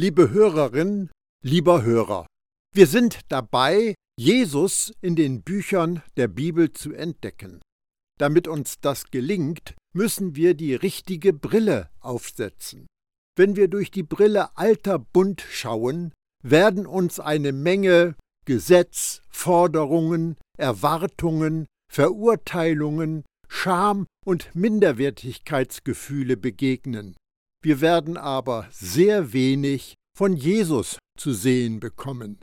Liebe Hörerin, lieber Hörer, wir sind dabei, Jesus in den Büchern der Bibel zu entdecken. Damit uns das gelingt, müssen wir die richtige Brille aufsetzen. Wenn wir durch die Brille alter Bund schauen, werden uns eine Menge Gesetz, Forderungen, Erwartungen, Verurteilungen, Scham und Minderwertigkeitsgefühle begegnen. Wir werden aber sehr wenig von Jesus zu sehen bekommen.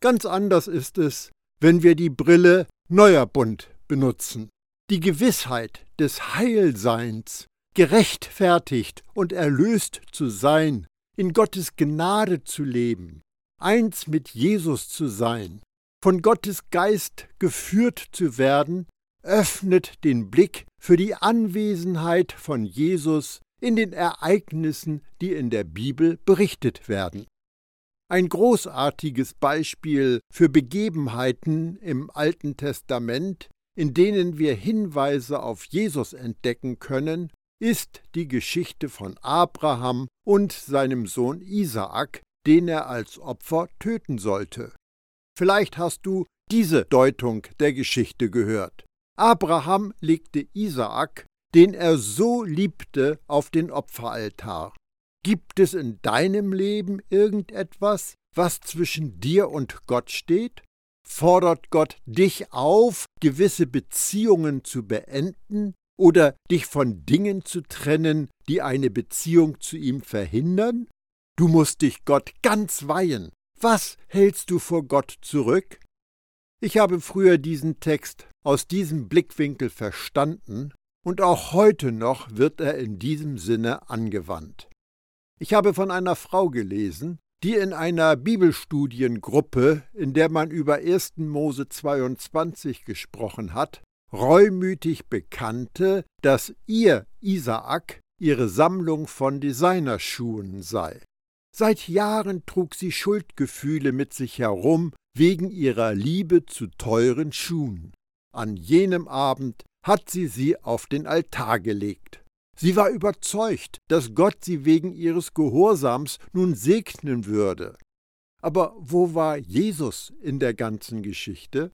Ganz anders ist es, wenn wir die Brille Neuer Bund benutzen. Die Gewissheit des Heilseins, gerechtfertigt und erlöst zu sein, in Gottes Gnade zu leben, eins mit Jesus zu sein, von Gottes Geist geführt zu werden, öffnet den Blick für die Anwesenheit von Jesus in den Ereignissen, die in der Bibel berichtet werden. Ein großartiges Beispiel für Begebenheiten im Alten Testament, in denen wir Hinweise auf Jesus entdecken können, ist die Geschichte von Abraham und seinem Sohn Isaak, den er als Opfer töten sollte. Vielleicht hast du diese Deutung der Geschichte gehört. Abraham legte Isaak, den er so liebte, auf den Opferaltar. Gibt es in deinem Leben irgendetwas, was zwischen dir und Gott steht? Fordert Gott dich auf, gewisse Beziehungen zu beenden oder dich von Dingen zu trennen, die eine Beziehung zu ihm verhindern? Du musst dich Gott ganz weihen. Was hältst du vor Gott zurück? Ich habe früher diesen Text aus diesem Blickwinkel verstanden und auch heute noch wird er in diesem Sinne angewandt. Ich habe von einer Frau gelesen, die in einer Bibelstudiengruppe, in der man über 1. Mose 22 gesprochen hat, reumütig bekannte, dass ihr Isaak ihre Sammlung von Designerschuhen sei. Seit Jahren trug sie Schuldgefühle mit sich herum wegen ihrer Liebe zu teuren Schuhen. An jenem Abend hat sie sie auf den Altar gelegt. Sie war überzeugt, dass Gott sie wegen ihres Gehorsams nun segnen würde. Aber wo war Jesus in der ganzen Geschichte?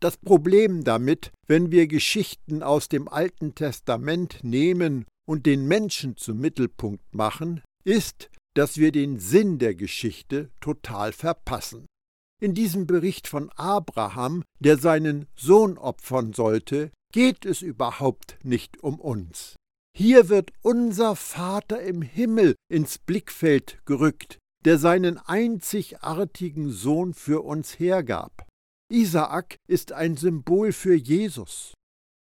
Das Problem damit, wenn wir Geschichten aus dem Alten Testament nehmen und den Menschen zum Mittelpunkt machen, ist, dass wir den Sinn der Geschichte total verpassen. In diesem Bericht von Abraham, der seinen Sohn opfern sollte, geht es überhaupt nicht um uns. Hier wird unser Vater im Himmel ins Blickfeld gerückt, der seinen einzigartigen Sohn für uns hergab. Isaak ist ein Symbol für Jesus.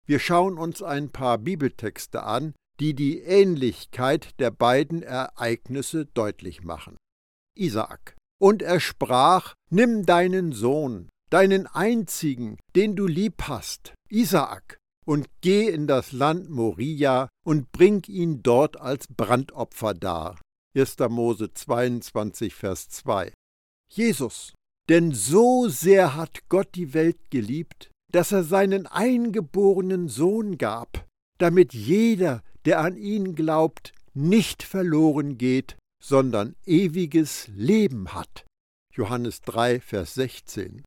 Wir schauen uns ein paar Bibeltexte an, die die Ähnlichkeit der beiden Ereignisse deutlich machen. Isaak. Und er sprach, Nimm deinen Sohn, deinen einzigen, den du lieb hast, Isaak, und geh in das Land Moria und bring ihn dort als Brandopfer dar. 1. Mose 22, Vers 2. Jesus, denn so sehr hat Gott die Welt geliebt, dass er seinen eingeborenen Sohn gab, damit jeder, der an ihn glaubt, nicht verloren geht, sondern ewiges Leben hat. Johannes 3, Vers 16.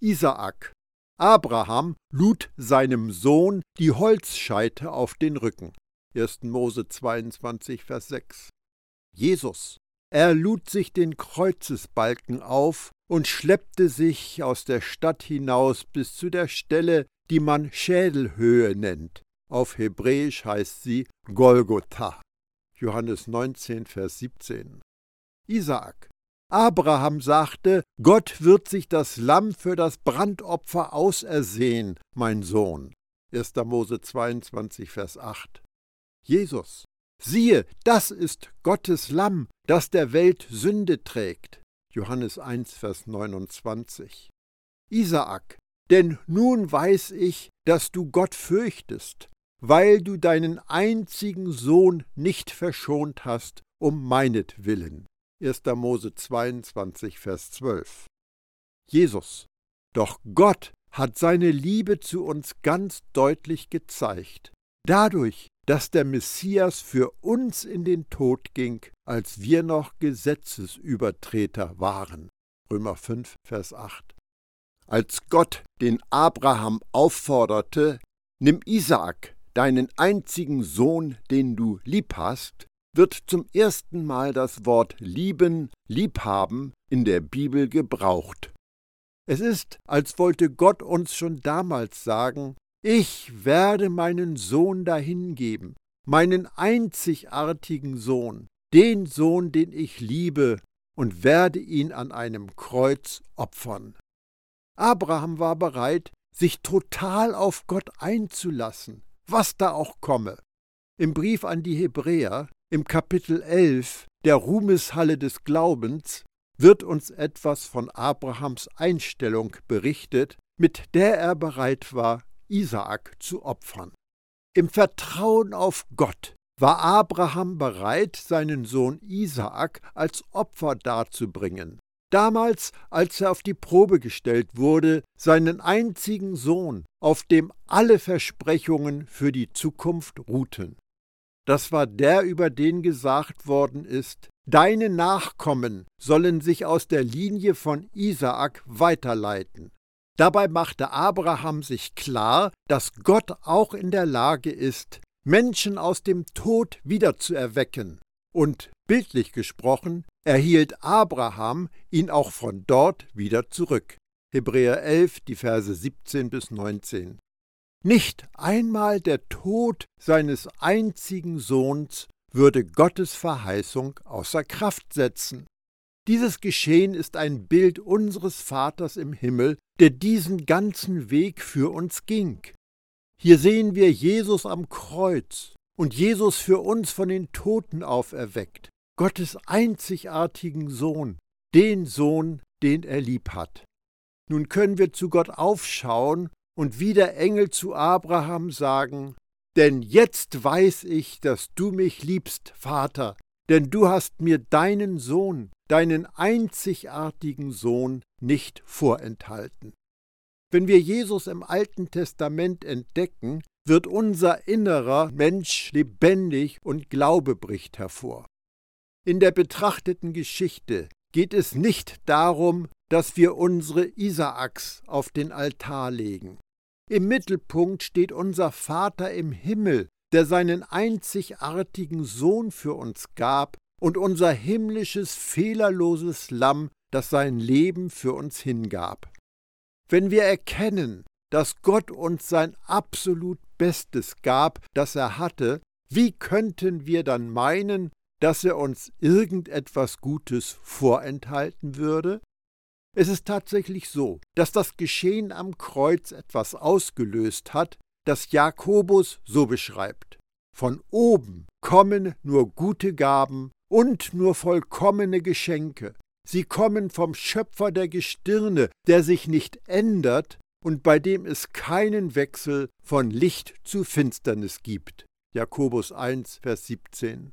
Isaak. Abraham lud seinem Sohn die Holzscheite auf den Rücken. 1. Mose 22, Vers 6. Jesus. Er lud sich den Kreuzesbalken auf und schleppte sich aus der Stadt hinaus bis zu der Stelle, die man Schädelhöhe nennt. Auf Hebräisch heißt sie Golgotha. Johannes 19, Vers 17. Isaak. Abraham sagte, Gott wird sich das Lamm für das Brandopfer ausersehen, mein Sohn. 1. Mose 22, Vers 8. Jesus. Siehe, das ist Gottes Lamm, das der Welt Sünde trägt. Johannes 1, Vers 29. Isaak. Denn nun weiß ich, dass du Gott fürchtest, weil du deinen einzigen Sohn nicht verschont hast, um meinetwillen. 1. Mose 22, Vers 12. Jesus. Doch Gott hat seine Liebe zu uns ganz deutlich gezeigt, dadurch, dass der Messias für uns in den Tod ging, als wir noch Gesetzesübertreter waren. Römer 5, Vers 8. Als Gott den Abraham aufforderte, nimm Isaak, deinen einzigen Sohn, den du lieb hast, wird zum ersten Mal das Wort lieben, liebhaben in der Bibel gebraucht. Es ist, als wollte Gott uns schon damals sagen, ich werde meinen Sohn dahingeben, meinen einzigartigen Sohn, den Sohn, den ich liebe, und werde ihn an einem Kreuz opfern. Abraham war bereit, sich total auf Gott einzulassen, was da auch komme. Im Brief an die Hebräer, im Kapitel 11 der Ruhmeshalle des Glaubens, wird uns etwas von Abrahams Einstellung berichtet, mit der er bereit war, Isaak zu opfern. Im Vertrauen auf Gott war Abraham bereit, seinen Sohn Isaak als Opfer darzubringen. Damals, als er auf die Probe gestellt wurde, seinen einzigen Sohn, auf dem alle Versprechungen für die Zukunft ruhten. Das war der, über den gesagt worden ist, Deine Nachkommen sollen sich aus der Linie von Isaak weiterleiten. Dabei machte Abraham sich klar, dass Gott auch in der Lage ist, Menschen aus dem Tod wiederzuerwecken. Und bildlich gesprochen, erhielt Abraham ihn auch von dort wieder zurück. Hebräer 11, die Verse 17 bis 19. Nicht einmal der Tod seines einzigen Sohns würde Gottes Verheißung außer Kraft setzen. Dieses Geschehen ist ein Bild unseres Vaters im Himmel, der diesen ganzen Weg für uns ging. Hier sehen wir Jesus am Kreuz und Jesus für uns von den Toten auferweckt, Gottes einzigartigen Sohn, den Sohn, den er lieb hat. Nun können wir zu Gott aufschauen und wie der Engel zu Abraham sagen, denn jetzt weiß ich, dass du mich liebst, Vater, denn du hast mir deinen Sohn, deinen einzigartigen Sohn, nicht vorenthalten. Wenn wir Jesus im Alten Testament entdecken, wird unser innerer Mensch lebendig und Glaube bricht hervor. In der betrachteten Geschichte geht es nicht darum, dass wir unsere Isaaks auf den Altar legen. Im Mittelpunkt steht unser Vater im Himmel, der seinen einzigartigen Sohn für uns gab und unser himmlisches, fehlerloses Lamm, das sein Leben für uns hingab. Wenn wir erkennen, dass Gott uns sein absolut Bestes gab, das er hatte, wie könnten wir dann meinen, dass er uns irgendetwas Gutes vorenthalten würde? Es ist tatsächlich so, dass das Geschehen am Kreuz etwas ausgelöst hat, das Jakobus so beschreibt. Von oben kommen nur gute Gaben und nur vollkommene Geschenke. Sie kommen vom Schöpfer der Gestirne, der sich nicht ändert und bei dem es keinen Wechsel von Licht zu Finsternis gibt. Jakobus 1, Vers 17.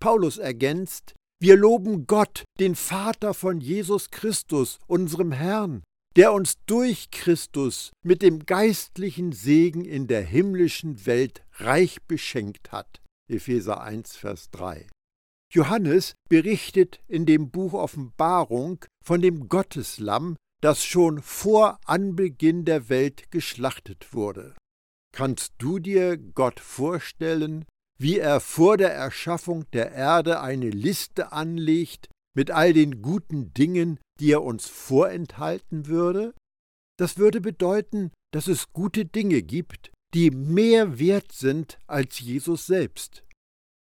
Paulus ergänzt, wir loben Gott, den Vater von Jesus Christus, unserem Herrn, der uns durch Christus mit dem geistlichen Segen in der himmlischen Welt reich beschenkt hat. Epheser 1, Vers 3. Johannes berichtet in dem Buch Offenbarung von dem Gotteslamm, das schon vor Anbeginn der Welt geschlachtet wurde. Kannst du dir Gott vorstellen, wie er vor der Erschaffung der Erde eine Liste anlegt mit all den guten Dingen, die er uns vorenthalten würde? Das würde bedeuten, dass es gute Dinge gibt, die mehr wert sind als Jesus selbst.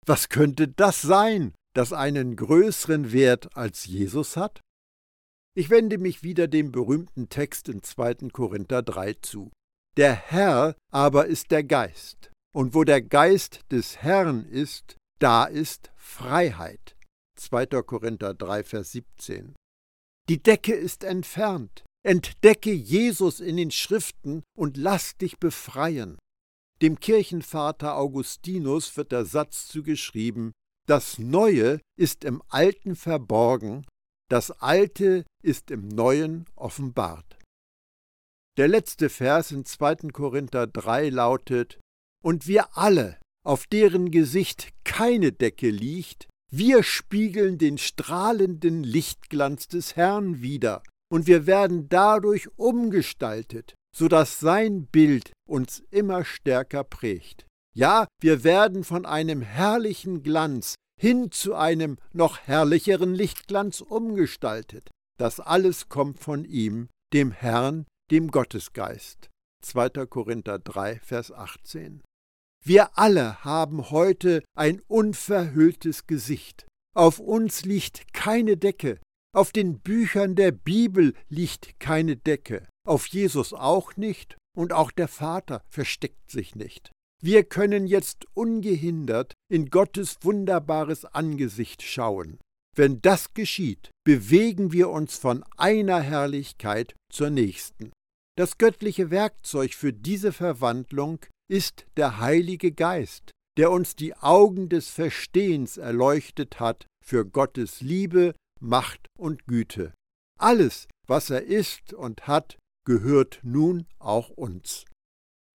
Was könnte das sein, das einen größeren Wert als Jesus hat? Ich wende mich wieder dem berühmten Text in 2. Korinther 3 zu. Der Herr aber ist der Geist, und wo der Geist des Herrn ist, da ist Freiheit. 2. Korinther 3, Vers 17. Die Decke ist entfernt. Entdecke Jesus in den Schriften und lass dich befreien. Dem Kirchenvater Augustinus wird der Satz zugeschrieben, das Neue ist im Alten verborgen, das Alte ist im Neuen offenbart. Der letzte Vers in 2. Korinther 3 lautet, Und wir alle, auf deren Gesicht keine Decke liegt, Wir spiegeln den strahlenden Lichtglanz des Herrn wider, und wir werden dadurch umgestaltet, so dass sein Bild uns immer stärker prägt. Ja, wir werden von einem herrlichen Glanz hin zu einem noch herrlicheren Lichtglanz umgestaltet. Das alles kommt von ihm, dem Herrn, dem Gottesgeist. 2. Korinther 3, Vers 18. Wir alle haben heute ein unverhülltes Gesicht. Auf uns liegt keine Decke. Auf den Büchern der Bibel liegt keine Decke. Auf Jesus auch nicht und auch der Vater versteckt sich nicht. Wir können jetzt ungehindert in Gottes wunderbares Angesicht schauen. Wenn das geschieht, bewegen wir uns von einer Herrlichkeit zur nächsten. Das göttliche Werkzeug für diese Verwandlung ist der Heilige Geist, der uns die Augen des Verstehens erleuchtet hat für Gottes Liebe, Macht und Güte. Alles, was er ist und hat, gehört nun auch uns.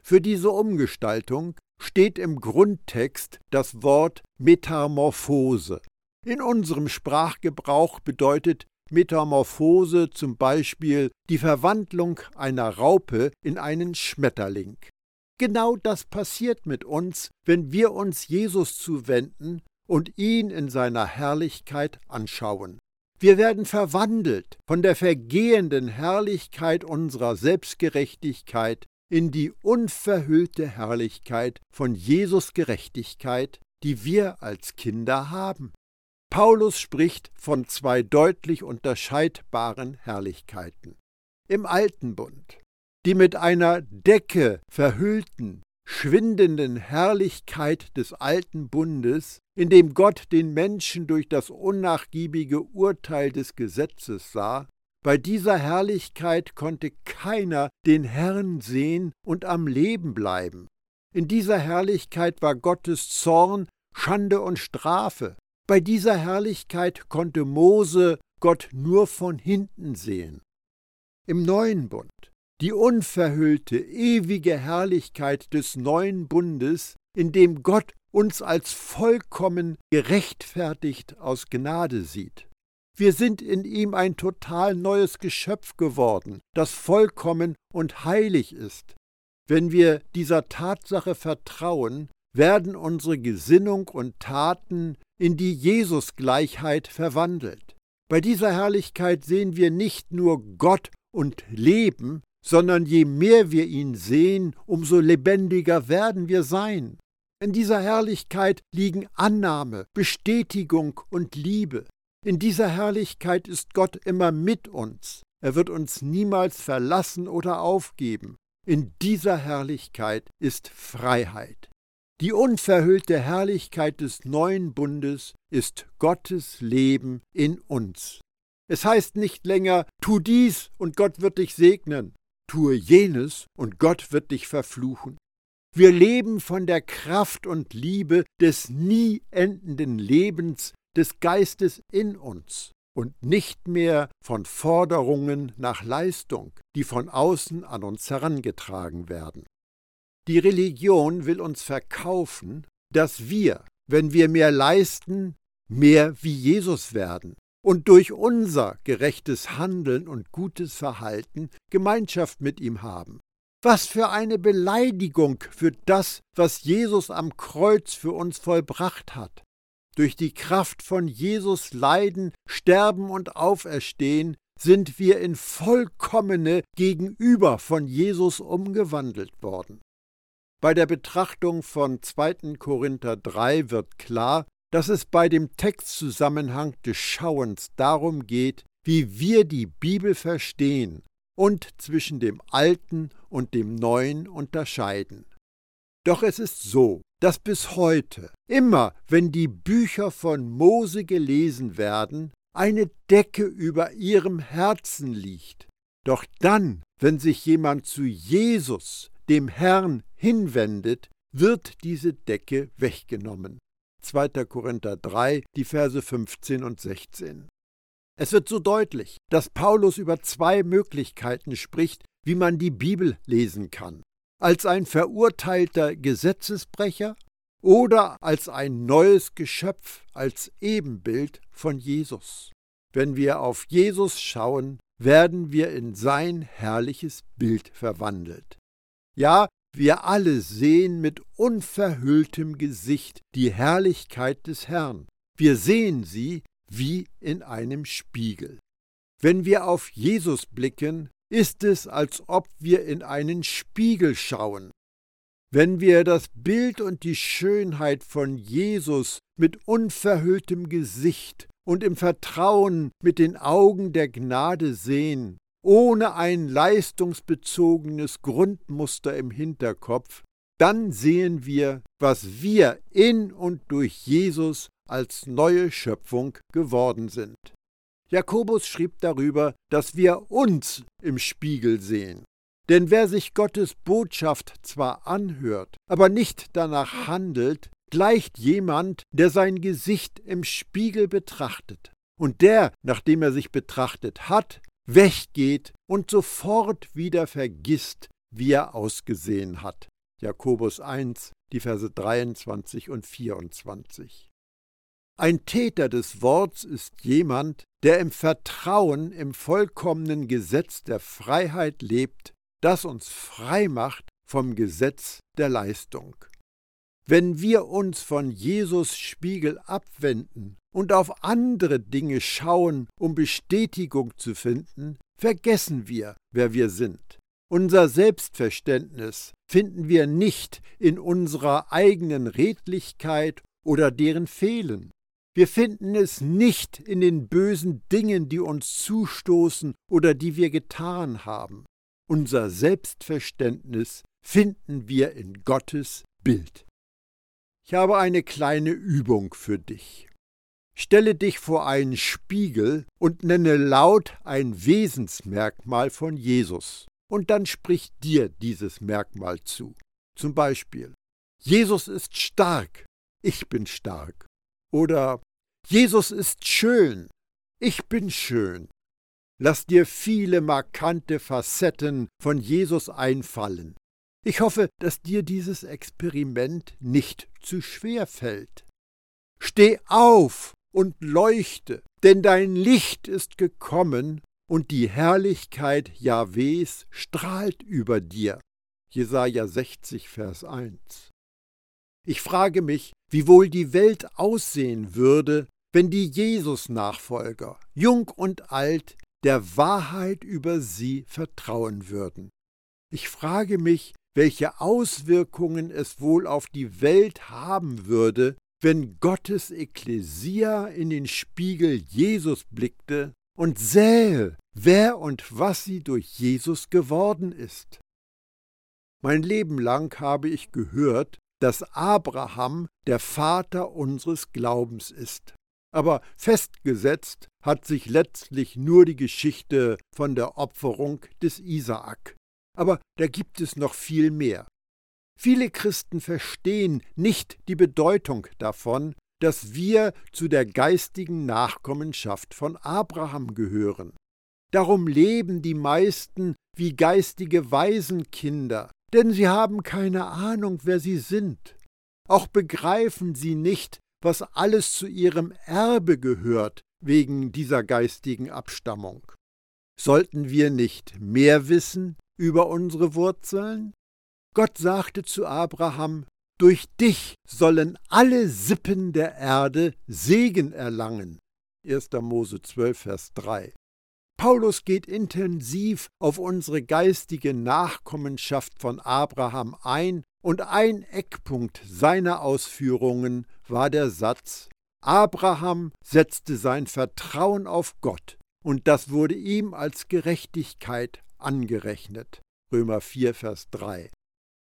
Für diese Umgestaltung steht im Grundtext das Wort Metamorphose. In unserem Sprachgebrauch bedeutet Metamorphose zum Beispiel die Verwandlung einer Raupe in einen Schmetterling. Genau das passiert mit uns, wenn wir uns Jesus zuwenden und ihn in seiner Herrlichkeit anschauen. Wir werden verwandelt von der vergehenden Herrlichkeit unserer Selbstgerechtigkeit in die unverhüllte Herrlichkeit von Jesus Gerechtigkeit, die wir als Kinder haben. Paulus spricht von zwei deutlich unterscheidbaren Herrlichkeiten. Im Alten Bund, die mit einer Decke verhüllten, schwindenden Herrlichkeit des alten Bundes, in dem Gott den Menschen durch das unnachgiebige Urteil des Gesetzes sah, bei dieser Herrlichkeit konnte keiner den Herrn sehen und am Leben bleiben. In dieser Herrlichkeit war Gottes Zorn, Schande und Strafe, bei dieser Herrlichkeit konnte Mose Gott nur von hinten sehen. Im neuen Bund, die unverhüllte, ewige Herrlichkeit des neuen Bundes, in dem Gott uns als vollkommen gerechtfertigt aus Gnade sieht. Wir sind in ihm ein total neues Geschöpf geworden, das vollkommen und heilig ist. Wenn wir dieser Tatsache vertrauen, werden unsere Gesinnung und Taten in die Jesusgleichheit verwandelt. Bei dieser Herrlichkeit sehen wir nicht nur Gott und Leben, sondern je mehr wir ihn sehen, umso lebendiger werden wir sein. In dieser Herrlichkeit liegen Annahme, Bestätigung und Liebe. In dieser Herrlichkeit ist Gott immer mit uns. Er wird uns niemals verlassen oder aufgeben. In dieser Herrlichkeit ist Freiheit. Die unverhüllte Herrlichkeit des neuen Bundes ist Gottes Leben in uns. Es heißt nicht länger, tu dies und Gott wird dich segnen, tue jenes und Gott wird dich verfluchen. Wir leben von der Kraft und Liebe des nie endenden Lebens des Geistes in uns und nicht mehr von Forderungen nach Leistung, die von außen an uns herangetragen werden. Die Religion will uns verkaufen, dass wir, wenn wir mehr leisten, mehr wie Jesus werden und durch unser gerechtes Handeln und gutes Verhalten Gemeinschaft mit ihm haben. Was für eine Beleidigung für das, was Jesus am Kreuz für uns vollbracht hat. Durch die Kraft von Jesus Leiden, Sterben und Auferstehen sind wir in vollkommene Gegenüber von Jesus umgewandelt worden. Bei der Betrachtung von 2. Korinther 3 wird klar, dass es bei dem Textzusammenhang des Schauens darum geht, wie wir die Bibel verstehen und zwischen dem Alten und dem Neuen unterscheiden. Doch es ist so, dass bis heute, immer wenn die Bücher von Mose gelesen werden, eine Decke über ihrem Herzen liegt. Doch dann, wenn sich jemand zu Jesus, dem Herrn, hinwendet, wird diese Decke weggenommen. 2. Korinther 3, die Verse 15 und 16. Es wird so deutlich, dass Paulus über zwei Möglichkeiten spricht, wie man die Bibel lesen kann. Als ein verurteilter Gesetzesbrecher oder als ein neues Geschöpf, als Ebenbild von Jesus. Wenn wir auf Jesus schauen, werden wir in sein herrliches Bild verwandelt. Ja, wir alle sehen mit unverhülltem Gesicht die Herrlichkeit des Herrn. Wir sehen sie wie in einem Spiegel. Wenn wir auf Jesus blicken, ist es, als ob wir in einen Spiegel schauen. Wenn wir das Bild und die Schönheit von Jesus mit unverhülltem Gesicht und im Vertrauen mit den Augen der Gnade sehen, ohne ein leistungsbezogenes Grundmuster im Hinterkopf, dann sehen wir, was wir in und durch Jesus als neue Schöpfung geworden sind. Jakobus schrieb darüber, dass wir uns im Spiegel sehen. Denn wer sich Gottes Botschaft zwar anhört, aber nicht danach handelt, gleicht jemand, der sein Gesicht im Spiegel betrachtet, und der, nachdem er sich betrachtet hat, weggeht und sofort wieder vergisst, wie er ausgesehen hat. Jakobus 1, die Verse 23 und 24. Ein Täter des Worts ist jemand, der im Vertrauen im vollkommenen Gesetz der Freiheit lebt, das uns frei macht vom Gesetz der Leistung. Wenn wir uns von Jesus Spiegel abwenden und auf andere Dinge schauen, um Bestätigung zu finden, vergessen wir, wer wir sind. Unser Selbstverständnis finden wir nicht in unserer eigenen Redlichkeit oder deren Fehlen. Wir finden es nicht in den bösen Dingen, die uns zustoßen oder die wir getan haben. Unser Selbstverständnis finden wir in Gottes Bild. Ich habe eine kleine Übung für dich. Stelle dich vor einen Spiegel und nenne laut ein Wesensmerkmal von Jesus. Und dann sprich dir dieses Merkmal zu. Zum Beispiel, Jesus ist stark, ich bin stark. Oder Jesus ist schön, ich bin schön. Lass dir viele markante Facetten von Jesus einfallen. Ich hoffe, dass dir dieses Experiment nicht zu schwer fällt. Steh auf und leuchte, denn dein Licht ist gekommen und die Herrlichkeit Jahwes strahlt über dir. Jesaja 60, Vers 1. Ich frage mich, wie wohl die Welt aussehen würde, wenn die Jesus-Nachfolger, jung und alt, der Wahrheit über sie vertrauen würden. Ich frage mich, welche Auswirkungen es wohl auf die Welt haben würde, wenn Gottes Ekklesia in den Spiegel Jesus blickte und sähe, wer und was sie durch Jesus geworden ist. Mein Leben lang habe ich gehört, dass Abraham der Vater unseres Glaubens ist. Aber festgesetzt hat sich letztlich nur die Geschichte von der Opferung des Isaak. Aber da gibt es noch viel mehr. Viele Christen verstehen nicht die Bedeutung davon, dass wir zu der geistigen Nachkommenschaft von Abraham gehören. Darum leben die meisten wie geistige Waisenkinder, denn sie haben keine Ahnung, wer sie sind. Auch begreifen sie nicht, was alles zu ihrem Erbe gehört wegen dieser geistigen Abstammung. Sollten wir nicht mehr wissen über unsere Wurzeln? Gott sagte zu Abraham, durch dich sollen alle Sippen der Erde Segen erlangen. 1. Mose 12, Vers 3. Paulus geht intensiv auf unsere geistige Nachkommenschaft von Abraham ein und ein Eckpunkt seiner Ausführungen war der Satz, Abraham setzte sein Vertrauen auf Gott und das wurde ihm als Gerechtigkeit angerechnet. Römer 4, Vers 3.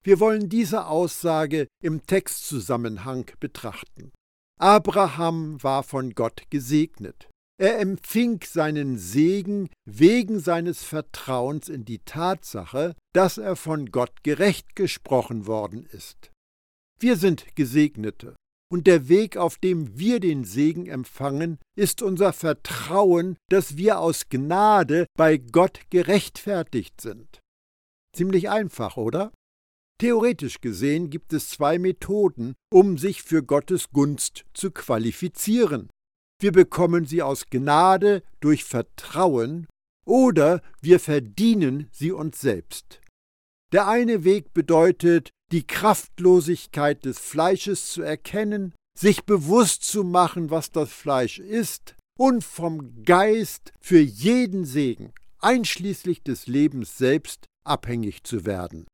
Wir wollen diese Aussage im Textzusammenhang betrachten. Abraham war von Gott gesegnet. Er empfing seinen Segen wegen seines Vertrauens in die Tatsache, dass er von Gott gerecht gesprochen worden ist. Wir sind Gesegnete, und der Weg, auf dem wir den Segen empfangen, ist unser Vertrauen, dass wir aus Gnade bei Gott gerechtfertigt sind. Ziemlich einfach, oder? Theoretisch gesehen gibt es zwei Methoden, um sich für Gottes Gunst zu qualifizieren. Wir bekommen sie aus Gnade durch Vertrauen oder wir verdienen sie uns selbst. Der eine Weg bedeutet, die Kraftlosigkeit des Fleisches zu erkennen, sich bewusst zu machen, was das Fleisch ist, und vom Geist für jeden Segen, einschließlich des Lebens selbst, abhängig zu werden.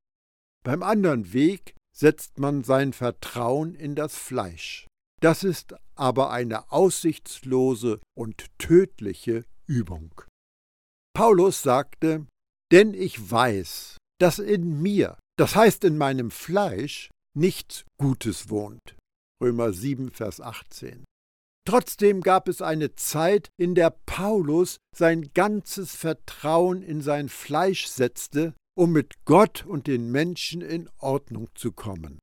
Beim anderen Weg setzt man sein Vertrauen in das Fleisch. Das ist aber eine aussichtslose und tödliche Übung. Paulus sagte, denn ich weiß, dass in mir, das heißt in meinem Fleisch, nichts Gutes wohnt. Römer 7, Vers 18. Trotzdem gab es eine Zeit, in der Paulus sein ganzes Vertrauen in sein Fleisch setzte, um mit Gott und den Menschen in Ordnung zu kommen.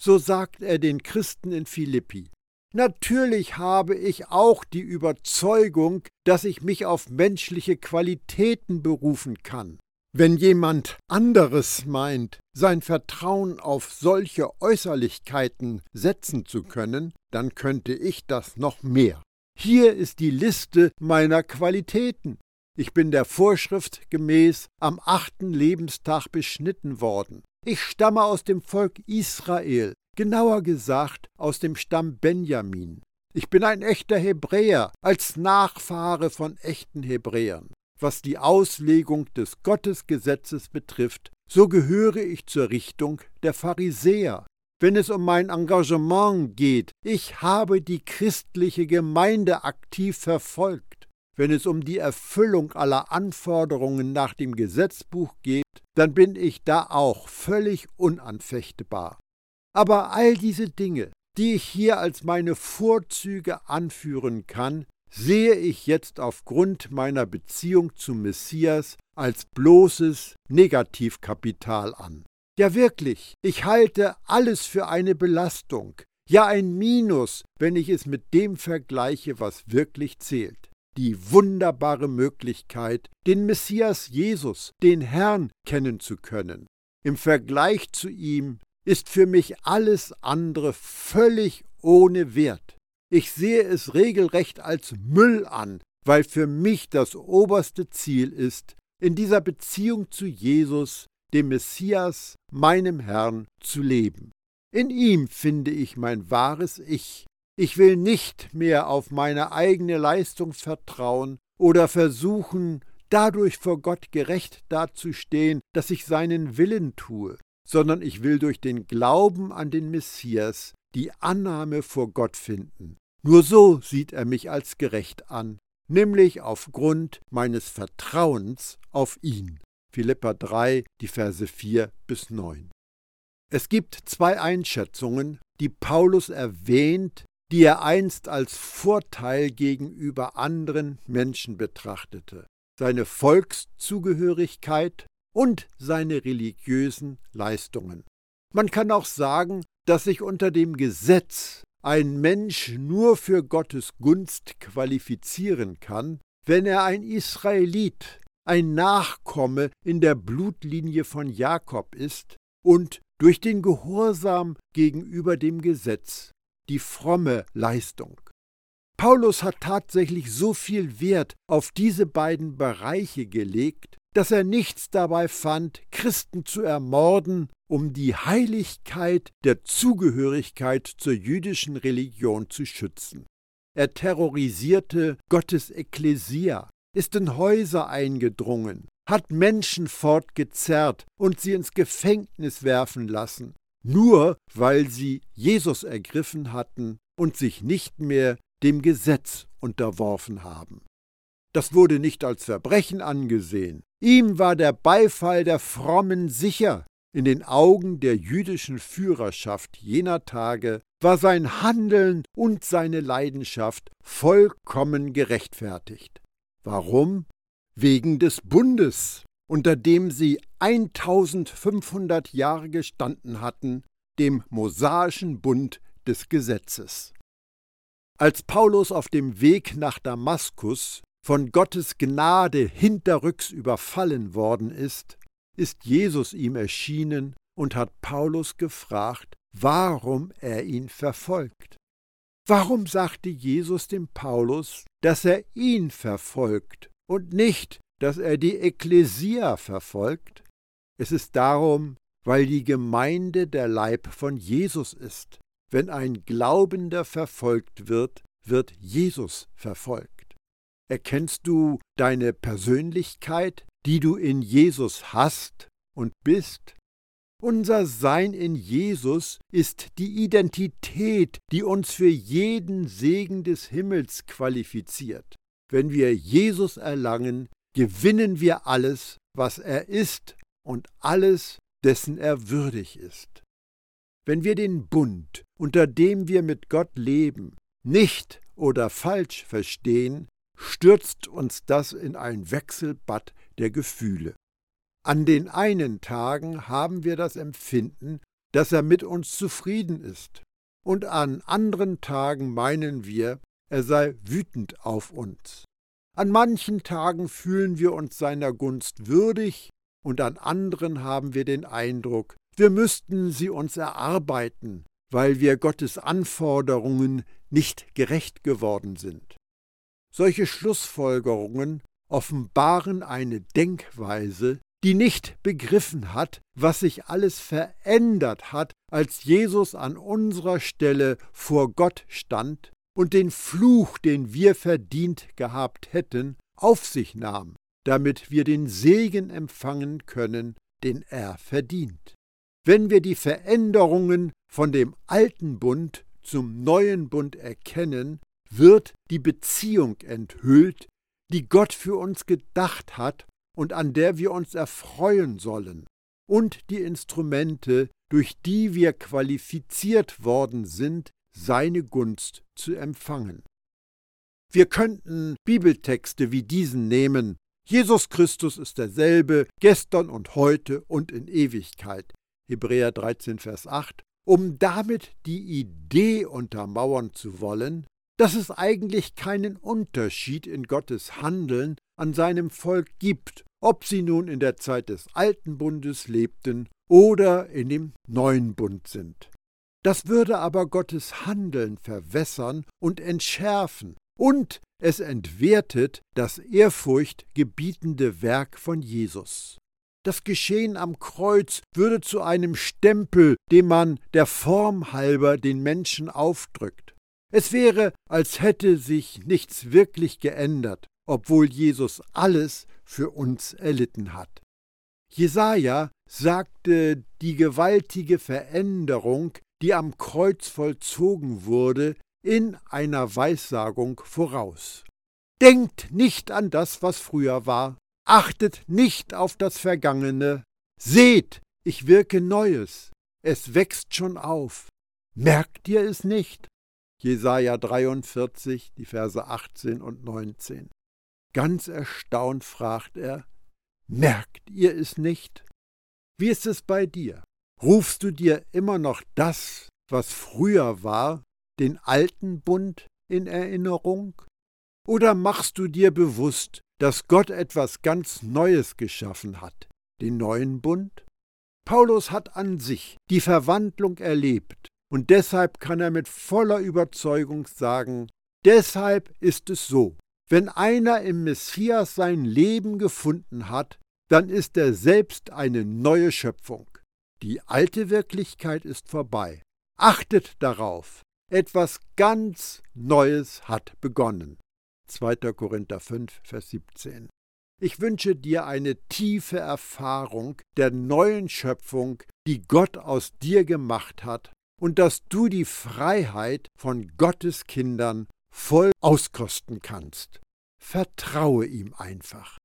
So sagt er den Christen in Philippi. Natürlich habe ich auch die Überzeugung, dass ich mich auf menschliche Qualitäten berufen kann. Wenn jemand anderes meint, sein Vertrauen auf solche Äußerlichkeiten setzen zu können, dann könnte ich das noch mehr. Hier ist die Liste meiner Qualitäten. Ich bin der Vorschrift gemäß am achten Lebenstag beschnitten worden. Ich stamme aus dem Volk Israel, genauer gesagt aus dem Stamm Benjamin. Ich bin ein echter Hebräer, als Nachfahre von echten Hebräern. Was die Auslegung des Gottesgesetzes betrifft, so gehöre ich zur Richtung der Pharisäer. Wenn es um mein Engagement geht, ich habe die christliche Gemeinde aktiv verfolgt. Wenn es um die Erfüllung aller Anforderungen nach dem Gesetzbuch geht, dann bin ich da auch völlig unanfechtbar. Aber all diese Dinge, die ich hier als meine Vorzüge anführen kann, sehe ich jetzt aufgrund meiner Beziehung zum Messias als bloßes Negativkapital an. Ja wirklich, ich halte alles für eine Belastung, ja ein Minus, wenn ich es mit dem vergleiche, was wirklich zählt. Die wunderbare Möglichkeit, den Messias Jesus, den Herrn, kennen zu können. Im Vergleich zu ihm ist für mich alles andere völlig ohne Wert. Ich sehe es regelrecht als Müll an, weil für mich das oberste Ziel ist, in dieser Beziehung zu Jesus, dem Messias, meinem Herrn, zu leben. In ihm finde ich mein wahres Ich. Ich will nicht mehr auf meine eigene Leistung vertrauen oder versuchen, dadurch vor Gott gerecht dazustehen, dass ich seinen Willen tue sondern ich will durch den Glauben an den Messias die Annahme vor Gott finden. Nur so sieht er mich als gerecht an, nämlich aufgrund meines Vertrauens auf ihn. Philippa 3, die Verse 4 bis 9. Es gibt zwei Einschätzungen, die Paulus erwähnt, die er einst als Vorteil gegenüber anderen Menschen betrachtete. Seine Volkszugehörigkeit und seine religiösen Leistungen. Man kann auch sagen, dass sich unter dem Gesetz ein Mensch nur für Gottes Gunst qualifizieren kann, wenn er ein Israelit, ein Nachkomme in der Blutlinie von Jakob ist und durch den Gehorsam gegenüber dem Gesetz die fromme Leistung. Paulus hat tatsächlich so viel Wert auf diese beiden Bereiche gelegt, dass er nichts dabei fand, Christen zu ermorden, um die Heiligkeit der Zugehörigkeit zur jüdischen Religion zu schützen. Er terrorisierte Gottes Ekklesia, ist in Häuser eingedrungen, hat Menschen fortgezerrt und sie ins Gefängnis werfen lassen, nur weil sie Jesus ergriffen hatten und sich nicht mehr dem Gesetz unterworfen haben. Das wurde nicht als Verbrechen angesehen. Ihm war der Beifall der Frommen sicher. In den Augen der jüdischen Führerschaft jener Tage war sein Handeln und seine Leidenschaft vollkommen gerechtfertigt. Warum? Wegen des Bundes, unter dem sie 1500 Jahre gestanden hatten, dem mosaischen Bund des Gesetzes. Als Paulus auf dem Weg nach Damaskus von Gottes Gnade hinterrücks überfallen worden ist, ist Jesus ihm erschienen und hat Paulus gefragt, warum er ihn verfolgt. Warum sagte Jesus dem Paulus, dass er ihn verfolgt und nicht, dass er die Ekklesia verfolgt? Es ist darum, weil die Gemeinde der Leib von Jesus ist. Wenn ein Glaubender verfolgt wird, wird Jesus verfolgt. Erkennst du deine Persönlichkeit, die du in Jesus hast und bist? Unser Sein in Jesus ist die Identität, die uns für jeden Segen des Himmels qualifiziert. Wenn wir Jesus erlangen, gewinnen wir alles, was er ist und alles, dessen er würdig ist. Wenn wir den Bund, unter dem wir mit Gott leben, nicht oder falsch verstehen, stürzt uns das in ein Wechselbad der Gefühle. An den einen Tagen haben wir das Empfinden, dass er mit uns zufrieden ist, und an anderen Tagen meinen wir, er sei wütend auf uns. An manchen Tagen fühlen wir uns seiner Gunst würdig, und an anderen haben wir den Eindruck, wir müssten sie uns erarbeiten, weil wir Gottes Anforderungen nicht gerecht geworden sind. Solche Schlussfolgerungen offenbaren eine Denkweise, die nicht begriffen hat, was sich alles verändert hat, als Jesus an unserer Stelle vor Gott stand und den Fluch, den wir verdient gehabt hätten, auf sich nahm, damit wir den Segen empfangen können, den er verdient. Wenn wir die Veränderungen von dem alten Bund zum neuen Bund erkennen, wird die Beziehung enthüllt, die Gott für uns gedacht hat und an der wir uns erfreuen sollen, und die Instrumente, durch die wir qualifiziert worden sind, seine Gunst zu empfangen. Wir könnten Bibeltexte wie diesen nehmen. Jesus Christus ist derselbe, gestern und heute und in Ewigkeit. Hebräer 13, Vers 8, um damit die Idee untermauern zu wollen, dass es eigentlich keinen Unterschied in Gottes Handeln an seinem Volk gibt, ob sie nun in der Zeit des alten Bundes lebten oder in dem neuen Bund sind. Das würde aber Gottes Handeln verwässern und entschärfen, und es entwertet das ehrfurchtgebietende Werk von Jesus. Das Geschehen am Kreuz würde zu einem Stempel, den man der Form halber den Menschen aufdrückt. Es wäre, als hätte sich nichts wirklich geändert, obwohl Jesus alles für uns erlitten hat. Jesaja sagte die gewaltige Veränderung, die am Kreuz vollzogen wurde, in einer Weissagung voraus. Denkt nicht an das, was früher war, achtet nicht auf das Vergangene, seht, ich wirke Neues, es wächst schon auf. Merkt ihr es nicht? Jesaja 43, die Verse 18 und 19. Ganz erstaunt fragt er: Merkt ihr es nicht? Wie ist es bei dir? Rufst du dir immer noch das, was früher war, den alten Bund in Erinnerung? Oder machst du dir bewusst, dass Gott etwas ganz Neues geschaffen hat, den neuen Bund? Paulus hat an sich die Verwandlung erlebt und deshalb kann er mit voller Überzeugung sagen, deshalb ist es so, wenn einer im Messias sein Leben gefunden hat, dann ist er selbst eine neue Schöpfung. Die alte Wirklichkeit ist vorbei. Achtet darauf, etwas ganz Neues hat begonnen. 2. Korinther 5, Vers 17. Ich wünsche dir eine tiefe Erfahrung der neuen Schöpfung, die Gott aus dir gemacht hat, und dass du die Freiheit von Gottes Kindern voll auskosten kannst. Vertraue ihm einfach.